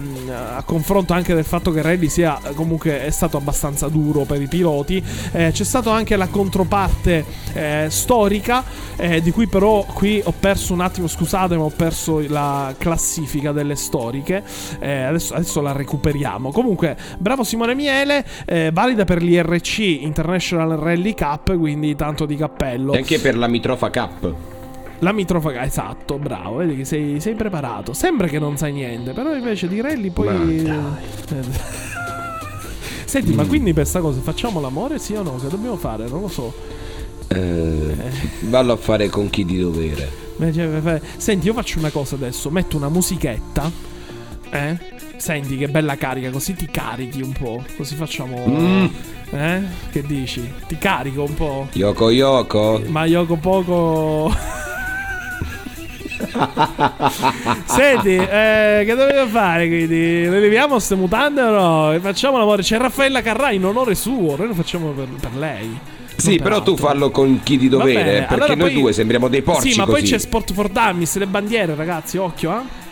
Speaker 2: a confronto anche del fatto che rally sia eh, comunque è stato abbastanza duro per i piloti. Eh, c'è stata anche la controparte eh, storica, eh, di cui però qui ho perso un attimo, scusatemi, ho perso la classifica delle storiche. Eh, adesso, adesso la recuperiamo. Comunque, bravo Simone Miele, eh, valida per l'IRC International Rally Cup, quindi tanto di cappello.
Speaker 3: E anche per la Mitrofa Cup.
Speaker 2: La mitrofaga, esatto, bravo, vedi che sei, sei preparato. Sembra che non sai niente, però invece di rally poi... Eh, Senti, ma quindi per sta cosa facciamo l'amore, sì o no? Che dobbiamo fare? Non lo so.
Speaker 8: Eh, vallo a fare con chi di dovere.
Speaker 2: Cioè, Senti, io faccio una cosa adesso, metto una musichetta. Eh? Senti che bella carica, così ti carichi un po'. Così facciamo... Eh? Che dici? Ti carico un po'?
Speaker 8: Yoko Yoko.
Speaker 2: Ma Yoko poco. Senti, eh, che dobbiamo fare quindi? Rileviamo queste mutande o no? Facciamo l'amore. C'è Raffaella Carrà in onore suo. Noi lo facciamo per, per lei.
Speaker 8: Sì,
Speaker 2: Non
Speaker 8: però
Speaker 2: per
Speaker 8: tu
Speaker 2: altro.
Speaker 8: fallo con chi di dovere. Perché
Speaker 2: allora
Speaker 8: noi
Speaker 2: poi-
Speaker 8: due sembriamo dei porci
Speaker 2: Sì, ma
Speaker 8: così.
Speaker 2: poi c'è Sport for Dummies, le bandiere, ragazzi. Occhio, eh.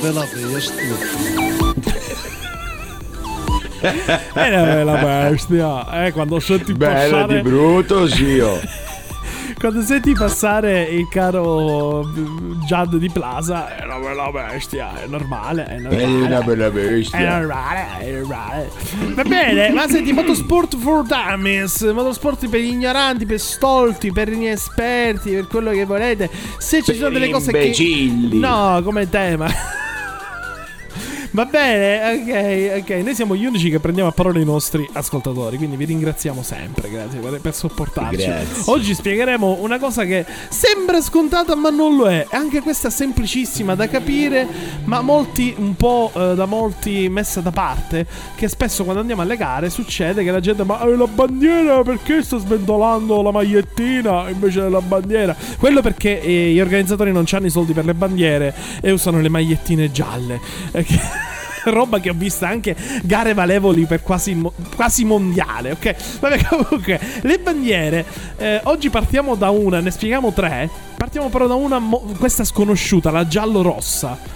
Speaker 9: Bella bestia.
Speaker 2: È una bella bestia. Eh, quando senti
Speaker 3: Bella
Speaker 2: passare...
Speaker 3: di brutto, zio.
Speaker 2: Quando senti passare il caro Giad di Plaza, è una bella bestia, è normale, è normale.
Speaker 3: È una bella
Speaker 2: È
Speaker 3: bestia.
Speaker 2: normale, è normale. Va bene, ma senti, Motorsport for Dummies, Motorsport per gli ignoranti, per stolti, per gli esperti, per quello che volete. Se ci
Speaker 3: Per
Speaker 2: sono delle cose
Speaker 3: imbecilli.
Speaker 2: che... No, come tema. Va bene, ok, ok. Noi siamo gli unici che prendiamo a parola i nostri ascoltatori, quindi vi ringraziamo sempre, grazie per, per sopportarci.
Speaker 3: Grazie.
Speaker 2: Oggi spiegheremo una cosa che sembra scontata ma non lo è. Anche questa semplicissima da capire, ma molti un po' eh, da molti messa da parte, che spesso quando andiamo alle gare succede che la gente ma eh, la bandiera perché sta sventolando la magliettina invece della bandiera? Quello perché eh, gli organizzatori non hanno i soldi per le bandiere e usano le magliettine gialle. Eh, che- roba che ho visto anche gare valevoli per quasi, quasi mondiale, ok? Vabbè, comunque, le bandiere, eh, oggi partiamo da una, ne spieghiamo tre. Partiamo però da una, mo- questa sconosciuta, la giallo-rossa.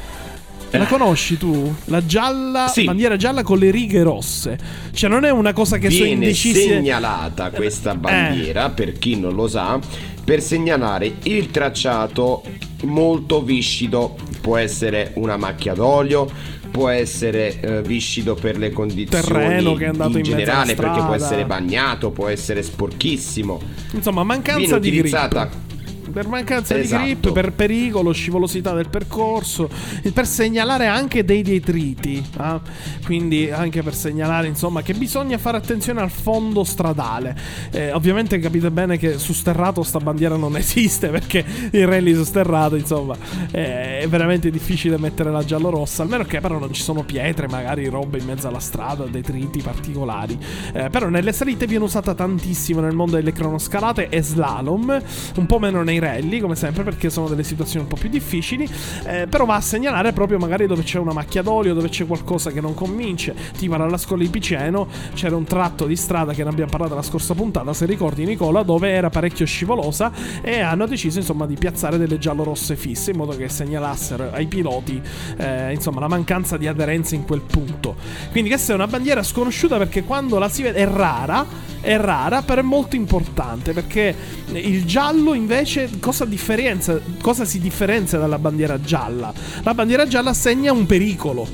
Speaker 2: La conosci tu? La gialla,
Speaker 3: Sì.
Speaker 2: bandiera gialla con le righe rosse. Cioè, non è una cosa che sono
Speaker 3: Viene
Speaker 2: indecisi.
Speaker 3: segnalata questa bandiera, per chi non lo sa, per segnalare il tracciato molto viscido. Può essere una macchia d'olio, può essere eh, viscido per le condizioni
Speaker 2: Terreno che è andato in alla
Speaker 3: generale, perché può essere bagnato, può essere sporchissimo.
Speaker 2: Insomma, mancanza
Speaker 3: Viene
Speaker 2: di grip. Per mancanza
Speaker 3: Esatto.
Speaker 2: di grip, per pericolo, scivolosità del percorso, per segnalare anche dei detriti. ah. Quindi anche per segnalare insomma che bisogna fare attenzione al fondo stradale. Eh, ovviamente capite bene che su sterrato sta bandiera non esiste perché il rally su sterrato insomma eh, è veramente difficile mettere la giallo-rossa, almeno che però non ci sono pietre, magari robe in mezzo alla strada, detriti particolari. Eh, però nelle salite viene usata tantissimo nel mondo delle cronoscalate e slalom, un po' meno nei rally come sempre perché sono delle situazioni un po' più difficili, eh, però va a segnalare proprio magari dove c'è una macchia d'olio, dove c'è qualcosa che non convince, tipo alla scuola di Piceno c'era un tratto di strada che ne abbiamo parlato la scorsa puntata, se ricordi Nicola, dove era parecchio scivolosa e hanno deciso insomma di piazzare delle giallo-rosse fisse in modo che segnalassero ai piloti eh, insomma la mancanza di aderenza in quel punto. Quindi questa è una bandiera sconosciuta perché quando la si vede è rara, è rara, però è molto importante perché il giallo invece cosa, differenza, cosa si differenzia dalla bandiera gialla? La bandiera gialla segna un pericolo.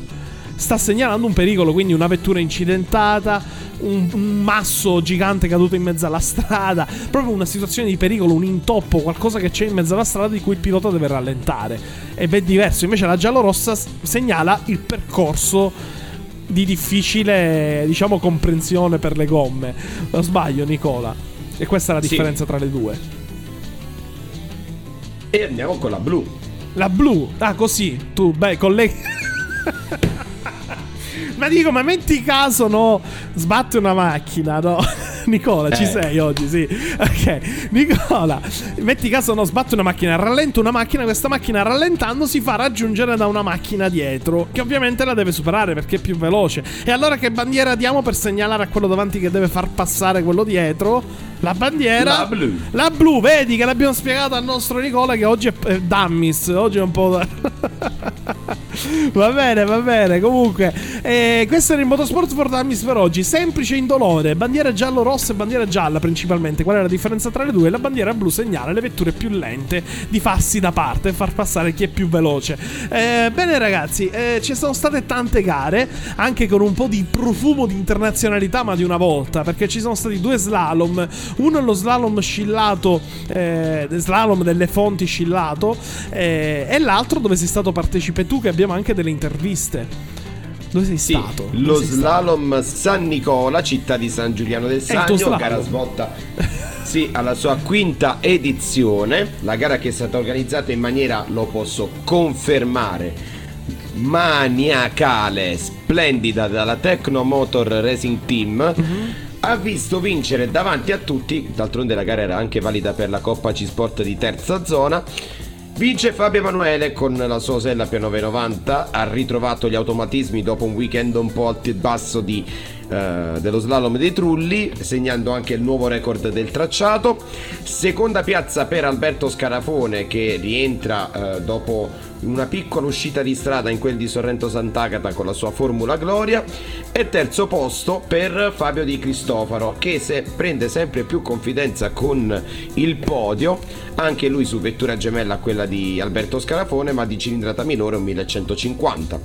Speaker 2: Sta segnalando un pericolo, quindi una vettura incidentata, un, un masso gigante caduto in mezzo alla strada, proprio una situazione di pericolo, un intoppo, qualcosa che c'è in mezzo alla strada di cui il pilota deve rallentare. E ben diverso, invece la giallo-rossa segnala il percorso di difficile, diciamo, comprensione per le gomme. Lo sbaglio, Nicola. E questa è la
Speaker 3: Sì.
Speaker 2: differenza tra le due.
Speaker 3: E andiamo con la blu.
Speaker 2: La blu, ah, così tu, beh, colleghi. ma dico, ma metti caso, no? Sbatte una macchina, no? Nicola, ci
Speaker 3: Eh.
Speaker 2: sei oggi, sì. Ok, Nicola, metti caso, no? Sbatte una macchina, rallenta una macchina. Questa macchina rallentando si fa raggiungere da una macchina dietro, che ovviamente la deve superare perché è più veloce. E allora che bandiera diamo per segnalare a quello davanti che deve far passare quello dietro? La bandiera.
Speaker 3: La blu.
Speaker 2: La blu, vedi che l'abbiamo spiegato al nostro Nicola che oggi è è Dummies, oggi è un po'... va bene, va bene, comunque eh, questo era il Motorsport for Dummies per oggi, semplice indolore, bandiera giallo-rossa e bandiera gialla principalmente, qual è la differenza tra le due? La bandiera blu segnala le vetture più lente di farsi da parte e far passare chi è più veloce. Eh, bene ragazzi, eh, ci sono state tante gare, anche con un po' di profumo di internazionalità ma di una volta, perché ci sono stati due slalom, uno è lo slalom scillato, eh, slalom delle fonti scillato, eh, e l'altro dove sei stato partecipe tu, che abbiamo anche delle interviste. Dove sei
Speaker 3: Sì,
Speaker 2: stato? Dove
Speaker 3: lo
Speaker 2: sei stato?
Speaker 3: slalom San Nicola, città di San Giuliano del Sagno,
Speaker 2: slalom.
Speaker 3: gara svolta sì, alla sua quinta edizione, la gara che è stata organizzata in maniera, lo posso confermare, maniacale, splendida dalla Tecno Motor Racing Team.
Speaker 2: Mhm.
Speaker 3: Ha visto vincere davanti a tutti, d'altronde la gara era anche valida per la Coppa C-Sport di terza zona. Vince Fabio Emanuele con la sua Osella più 990, ha ritrovato gli automatismi dopo un weekend un po' alto e basso di, eh, dello slalom dei Trulli, segnando anche il nuovo record del tracciato. Seconda piazza per Alberto Scarafone che rientra eh, dopo una piccola uscita di strada in quel di Sorrento Sant'Agata con la sua Formula Gloria. E terzo posto per Fabio Di Cristofaro che se prende sempre più confidenza con il podio, anche lui su vettura gemella a quella di Alberto Scarafone ma di cilindrata minore un 1150.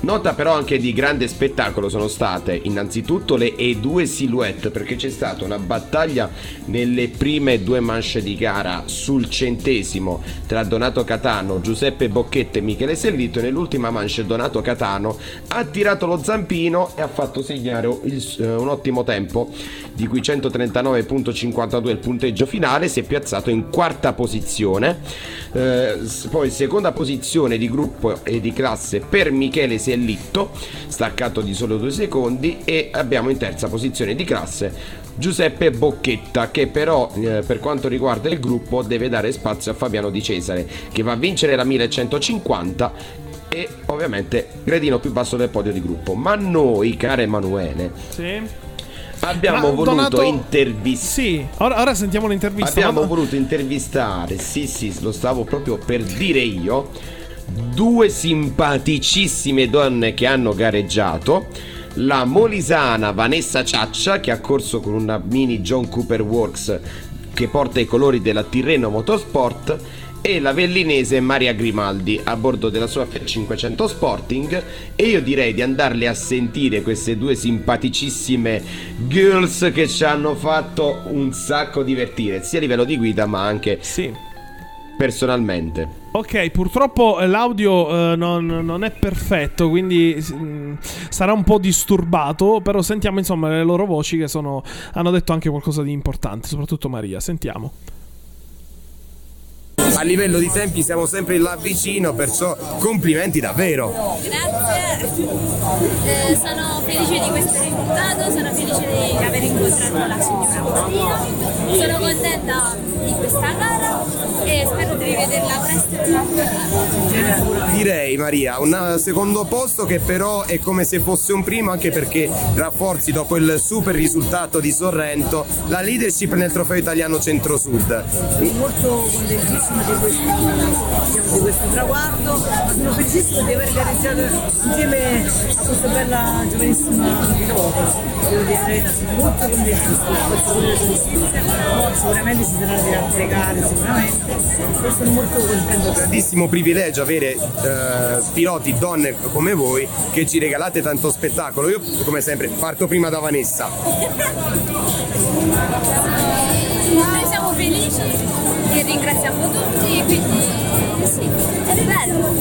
Speaker 3: Nota però anche di grande spettacolo sono state innanzitutto le E2 Silhouette perché c'è stata una battaglia nelle prime due manche di gara sul centesimo tra Donato Catano, Giuseppe Bocchetto e Michele Sellito e nell'ultima manche Donato Catano. Ha tirato lo zampino e ha fatto segnare il- eh, un ottimo tempo di cui 139.52 il punteggio finale si è piazzato in quarta posizione. Eh, poi seconda posizione di gruppo e di classe per Michele Sellitto staccato di solo due secondi e abbiamo in terza posizione di classe Giuseppe Bocchetta che però eh, per quanto riguarda il gruppo deve dare spazio a Fabiano Di Cesare che va a vincere la 1150 e ovviamente gradino più basso del podio di gruppo ma noi caro Emanuele
Speaker 2: Sì.
Speaker 3: abbiamo
Speaker 2: Ma
Speaker 3: voluto
Speaker 2: Donato-
Speaker 3: intervistare
Speaker 2: Sì, ora, ora sentiamo l'intervista.
Speaker 3: Abbiamo
Speaker 2: ma-
Speaker 3: voluto intervistare, sì sì, lo stavo proprio per dire io, due simpaticissime donne che hanno gareggiato. La molisana Vanessa Ciaccia che ha corso con una mini John Cooper Works che porta i colori della Tirreno Motorsport e la vellinese Maria Grimaldi a bordo della sua Fiat 500 Sporting e io direi di andarle a sentire queste due simpaticissime girls che ci hanno fatto un sacco divertire sia a livello di guida ma anche
Speaker 2: Sì.
Speaker 3: personalmente.
Speaker 2: Ok, purtroppo l'audio eh, non, non è perfetto, quindi mm, sarà un po' disturbato, però sentiamo insomma le loro voci che sono, hanno detto anche qualcosa di importante, soprattutto Maria, sentiamo.
Speaker 10: A livello di tempi siamo sempre là vicino, perciò complimenti davvero.
Speaker 11: Grazie, Eh, sono felice di questo risultato, sono felice di aver incontrato la signora Maria, sono contenta di questa gara e spero di rivederla presto in un'altra.
Speaker 10: Direi Maria, un secondo posto che però è come se fosse un primo anche perché rafforzi dopo il super risultato di Sorrento la leadership nel trofeo italiano centro-sud.
Speaker 12: Sono molto contentissima di questo, diciamo, di questo traguardo, ma sono felicissima di aver gareggiato insieme a questa bella giovanissima pilota. Devo dire molto contentissima di questo sicuramente ci saranno delle altre gare, sicuramente, e sono molto contento.
Speaker 10: Grandissimo privilegio avere eh, piloti donne come voi che ci regalate tanto spettacolo. Io come sempre parto prima da Vanessa.
Speaker 11: Noi siamo felici e ringraziamo tutti e quindi sì, è bello.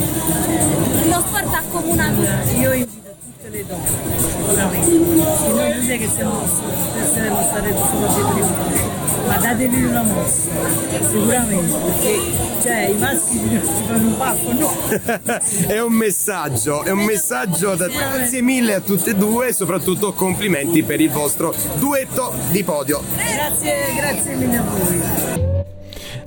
Speaker 11: Lo sport accomuna tutti.
Speaker 12: Io invito tutte le donne, sicuramente, che noi non è che siamo possiamo stare solo dietro i ma datevi una mossa, sicuramente, perché cioè, i maschi ci fanno un baffo, no?
Speaker 10: è un messaggio, è un messaggio da grazie mille a tutte e due e soprattutto complimenti per il vostro duetto di podio.
Speaker 12: Grazie, grazie mille a voi.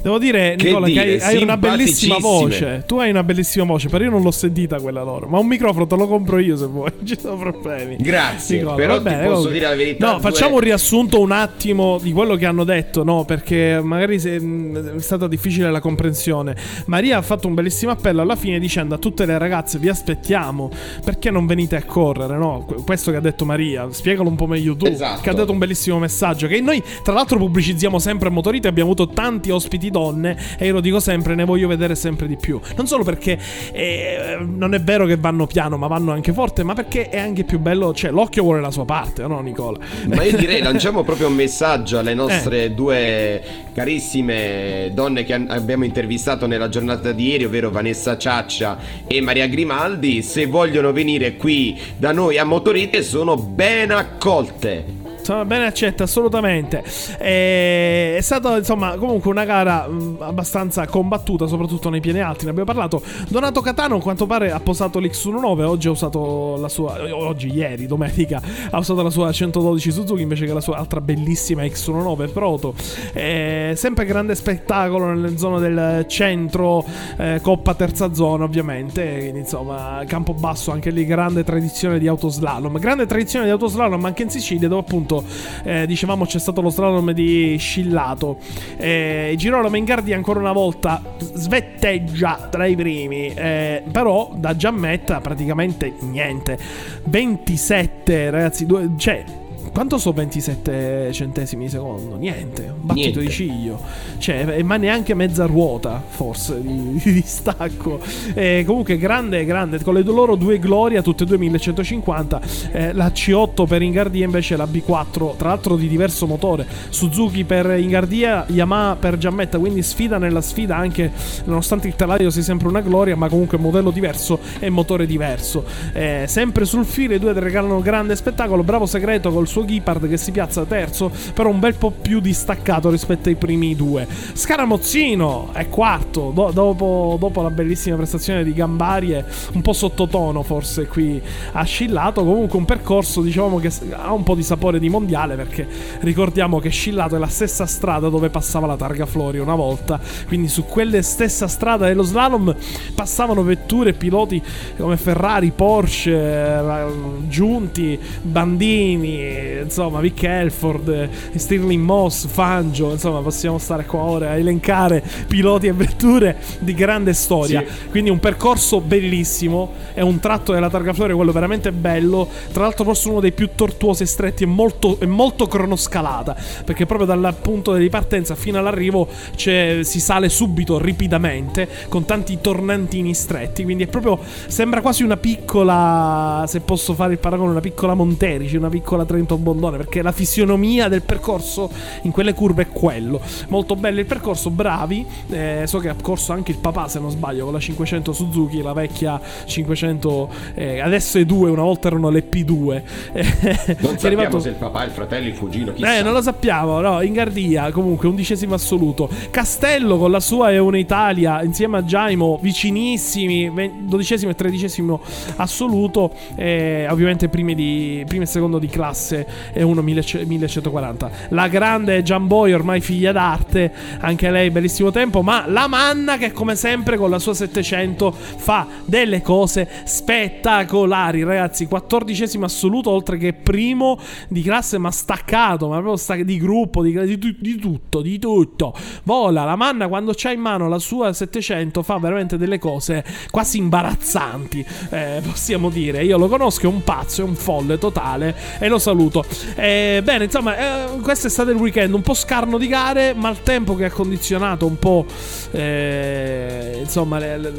Speaker 2: Devo dire,
Speaker 3: Che
Speaker 2: Nicola, che hai,
Speaker 3: dire,
Speaker 2: hai una bellissima voce. Tu hai una bellissima voce, però io non l'ho sentita quella loro. Ma un microfono te lo compro io se vuoi. Ci sono problemi.
Speaker 3: Grazie,
Speaker 2: Nicola,
Speaker 3: però
Speaker 2: va bene,
Speaker 3: ti posso
Speaker 2: comunque.
Speaker 3: dire la verità.
Speaker 2: No,
Speaker 3: due-
Speaker 2: facciamo un riassunto un attimo di quello che hanno detto, no? Perché magari se- mh, è stata difficile la comprensione. Maria ha fatto un bellissimo appello alla fine dicendo a tutte le ragazze: Vi aspettiamo, perché non venite a correre? No? Que- Questo che ha detto Maria, spiegalo un po' meglio tu.
Speaker 3: Esatto.
Speaker 2: Che ha dato un bellissimo messaggio. Che noi, tra l'altro, pubblicizziamo sempre a Motorite. Abbiamo avuto tanti ospiti donne. E io lo dico sempre, ne voglio vedere sempre di più. Non solo perché eh, non è vero che vanno piano, ma vanno anche forte, ma perché è anche più bello. Cioè, l'occhio vuole la sua parte, no, Nicola?
Speaker 3: Ma io direi lanciamo proprio un messaggio alle nostre
Speaker 2: Eh.
Speaker 3: due carissime donne che abbiamo intervistato nella giornata di ieri, ovvero Vanessa Ciaccia e Maria Grimaldi. Se vogliono venire qui da noi a Motorite sono ben accolte.
Speaker 2: Sono bene accetta, assolutamente. E- è stata, insomma, comunque una gara abbastanza combattuta, soprattutto nei piani alti. Ne abbiamo parlato. Donato Catano, a quanto pare, ha posato l'X19. Oggi ha usato la sua. Oggi, ieri, domenica, ha usato la sua 112 Suzuki invece che la sua altra bellissima X19 Proto. Eh, sempre grande spettacolo nelle zone del centro, eh, Coppa terza zona, ovviamente. Quindi, insomma, campo basso, anche lì grande tradizione di autoslalom. Grande tradizione di autoslalom anche in Sicilia, dove appunto eh, dicevamo c'è stato lo slalom di Scillato. Eh, Girolamo Ingardi ancora una volta svetteggia tra i primi, eh, però da Giammetta praticamente niente. 27 ragazzi, due, cioè quanto so 27 centesimi di secondo? Niente, un battito
Speaker 3: Niente.
Speaker 2: di ciglio. Cioè, ma neanche mezza ruota, forse, di, di distacco. Eh, comunque, grande, grande. Con le loro due Gloria, tutte e due 1150. Eh, la C8 per Ingardia, invece la B4, tra l'altro di diverso motore. Suzuki per Ingardia, Yamaha per Giammetta. Quindi sfida nella sfida, anche nonostante il telaio sia sempre una Gloria, ma comunque modello diverso e motore diverso. Eh, sempre sul filo, i due regalano grande spettacolo. Bravo segreto col suo Ghipard che si piazza terzo, però un bel po' più distaccato rispetto ai primi due. Scaramozzino è quarto, do- dopo, dopo la bellissima prestazione di Gambarie, un po' sottotono forse qui a Scillato. Comunque un percorso diciamo che ha un po' di sapore di mondiale perché ricordiamo che Scillato è la stessa strada dove passava la targa Flori una volta, quindi su quella stessa strada dello slalom passavano vetture e piloti come Ferrari, Porsche, eh, Giunti, Bandini, insomma Vic Elford, Stirling Moss, Fangio, insomma possiamo stare qua ora a elencare piloti e vetture di grande storia.
Speaker 3: Sì.
Speaker 2: Quindi un percorso bellissimo, è un tratto della Targa Florio, quello veramente bello, tra l'altro forse uno dei più tortuosi e stretti e molto, molto cronoscalata, perché proprio dal punto di partenza fino all'arrivo c'è- si sale subito, ripidamente, con tanti tornantini stretti, quindi è proprio, sembra quasi una piccola, se posso fare il paragone, una piccola Monterici, una piccola Trento Bondone perché la fisionomia del percorso in quelle curve è quello. Molto bello il percorso, bravi. Eh, so che ha corso anche il papà, se non sbaglio, con la 500 Suzuki, la vecchia 500. eh, adesso è 2, una volta erano le P2. Eh,
Speaker 3: Non
Speaker 2: è
Speaker 3: sappiamo
Speaker 2: arrivato-
Speaker 3: se il papà, il fratello, il cugino, chissà.
Speaker 2: eh, non lo sappiamo, no, in Gardia, comunque, undicesimo assoluto. Castello con la sua è un'Italia, insieme a Giaimo, vicinissimi, dodicesimo e tredicesimo assoluto. eh, ovviamente primi, di, primo e secondo di classe è uno 1000 1140. La grande Gian Boy, ormai figlia d'arte, anche lei bellissimo tempo, ma la Manna che come sempre con la sua 700 fa delle cose spettacolari, ragazzi, quattordicesimo assoluto, oltre che primo di classe, ma staccato, ma proprio stac- di gruppo, di, di di tutto, di tutto. Vola, la Manna quando c'ha in mano la sua 700 fa veramente delle cose quasi imbarazzanti, eh, possiamo dire. Io lo conosco, è un pazzo, è un folle totale e lo saluto. Eh, bene, insomma, eh, questo è stato il weekend un po' scarno di gare, ma il tempo che ha condizionato un po' eh, insomma le, le-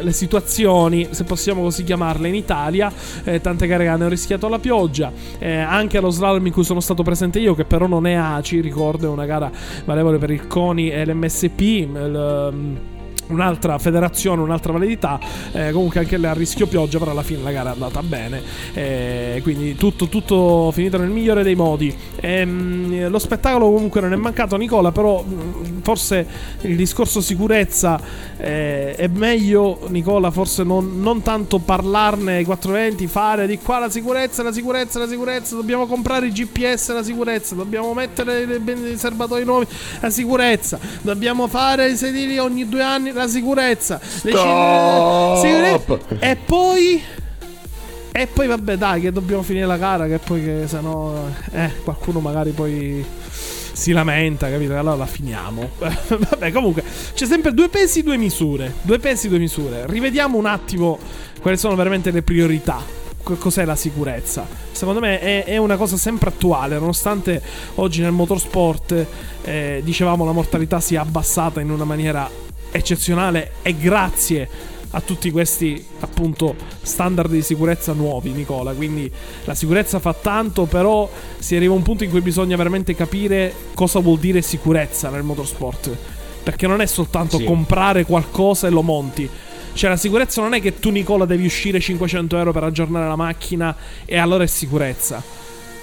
Speaker 2: le situazioni, se possiamo così chiamarle, in Italia. Eh, tante gare che hanno rischiato la pioggia, eh, anche allo slalom in cui sono stato presente io, che però non è ACI, ricordo, è una gara valevole per il CONI e l'MSP. il- Un'altra federazione, un'altra validità. eh, comunque anche lei a rischio pioggia, però alla fine la gara è andata bene. eh, quindi tutto, tutto finito nel migliore dei modi. Ehm, lo spettacolo comunque non è mancato, Nicola. Però mh, forse il discorso sicurezza eh, è meglio, Nicola. Forse non, non tanto parlarne ai 420, fare di qua la sicurezza, la sicurezza, la sicurezza. Dobbiamo comprare i GPS, la sicurezza. Dobbiamo mettere i serbatoi nuovi, la sicurezza. Dobbiamo fare i sedili ogni due anni, la sicurezza. Le
Speaker 3: Stop!
Speaker 2: sicure- E poi. E poi vabbè dai che dobbiamo finire la gara che poi che se no eh, qualcuno magari poi si lamenta, capito? Allora la finiamo. vabbè comunque c'è sempre due pesi, due misure. Due pesi, due misure. Rivediamo un attimo quali sono veramente le priorità. Co- Cos'è la sicurezza? Secondo me è, è una cosa sempre attuale, nonostante oggi nel motorsport, eh, dicevamo, la mortalità sia abbassata in una maniera eccezionale e grazie a tutti questi appunto standard di sicurezza nuovi, Nicola. Quindi la sicurezza fa tanto, però si arriva a un punto in cui bisogna veramente capire cosa vuol dire sicurezza nel motorsport. Perché non è soltanto
Speaker 3: Sì.
Speaker 2: comprare qualcosa e lo monti. Cioè, la sicurezza non è che tu, Nicola, devi uscire 500 euro per aggiornare la macchina e allora è sicurezza.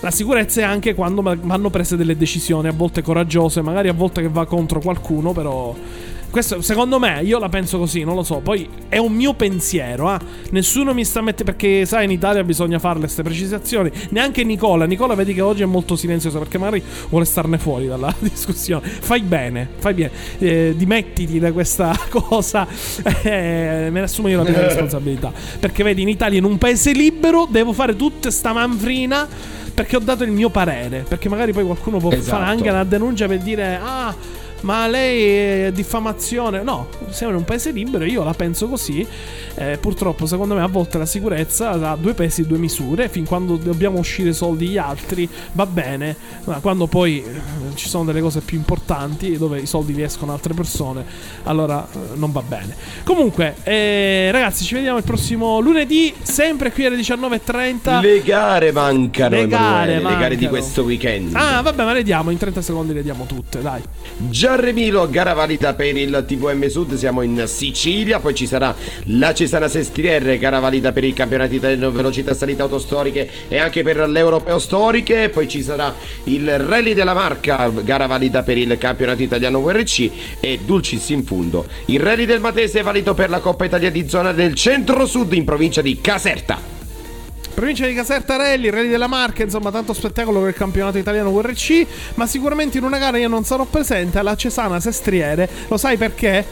Speaker 2: La sicurezza è anche quando vanno prese delle decisioni, a volte coraggiose, magari a volte che va contro qualcuno, però. Questo, secondo me, io la penso così, non lo so. Poi è un mio pensiero, ah. Nessuno mi sta mettendo. Perché, sai, in Italia bisogna fare queste precisazioni. Neanche Nicola. Nicola, vedi che oggi è molto silenzioso perché magari vuole starne fuori dalla discussione. Fai bene, fai bene. Eh, dimettiti da questa cosa. Eh, me ne assumo io la mia responsabilità. Perché, vedi, in Italia, in un paese libero, devo fare tutta sta manfrina perché ho dato il mio parere. Perché magari poi qualcuno può
Speaker 3: Esatto.
Speaker 2: fare anche una denuncia per dire: Ah, ma lei è diffamazione. No, siamo in un paese libero, io la penso così. Eh, purtroppo, secondo me, a volte la sicurezza ha due pesi e due misure. Fin quando dobbiamo uscire soldi gli altri, va bene. Ma quando poi eh, ci sono delle cose più importanti, dove i soldi li escono altre persone, allora eh, non va bene. Comunque, eh, ragazzi, ci vediamo il prossimo lunedì, sempre qui alle 19.30.
Speaker 3: Le gare mancano,
Speaker 2: Le gare
Speaker 3: le gare di
Speaker 2: mancano.
Speaker 3: questo weekend.
Speaker 2: Ah, vabbè, ma le diamo in 30 secondi, le diamo tutte, dai.
Speaker 3: Giarremilo, gara valida per il TVM Sud, siamo in Sicilia, poi ci sarà la Cesana Sestriere, gara valida per il campionato italiano velocità salita autostoriche e anche per l'Europeo Storiche, poi ci sarà il Rally della Marca, gara valida per il campionato italiano WRC e Dulcis in fundo. Il Rally del Matese è valido per la Coppa Italia di zona del centro-sud in provincia di Caserta.
Speaker 2: Provincia di Caserta Rally, Rally della Marca, insomma tanto spettacolo per il campionato italiano WRC, ma sicuramente in una gara io non sarò presente alla Cesana Sestriere, lo sai perché?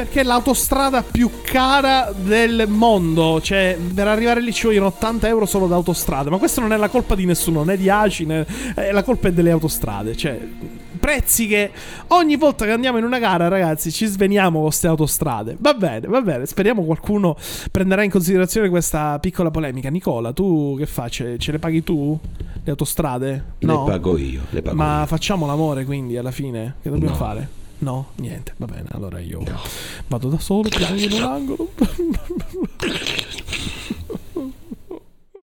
Speaker 2: Perché è l'autostrada più cara del mondo, cioè per arrivare lì ci vogliono 80 euro solo d'autostrada, ma questa non è la colpa di nessuno, né di ACI, né... è la colpa è delle autostrade, cioè prezzi che ogni volta che andiamo in una gara, ragazzi, ci sveniamo con queste autostrade. Va bene, va bene. Speriamo qualcuno prenderà in considerazione questa piccola polemica. Nicola, tu che fai? Ce, ce le paghi tu? Le autostrade? No.
Speaker 8: Le pago io, le pago
Speaker 2: Ma
Speaker 8: io.
Speaker 2: facciamo l'amore quindi alla fine? Che dobbiamo
Speaker 8: No.
Speaker 2: fare? No, niente, va bene, allora io vado da solo, piango in un angolo.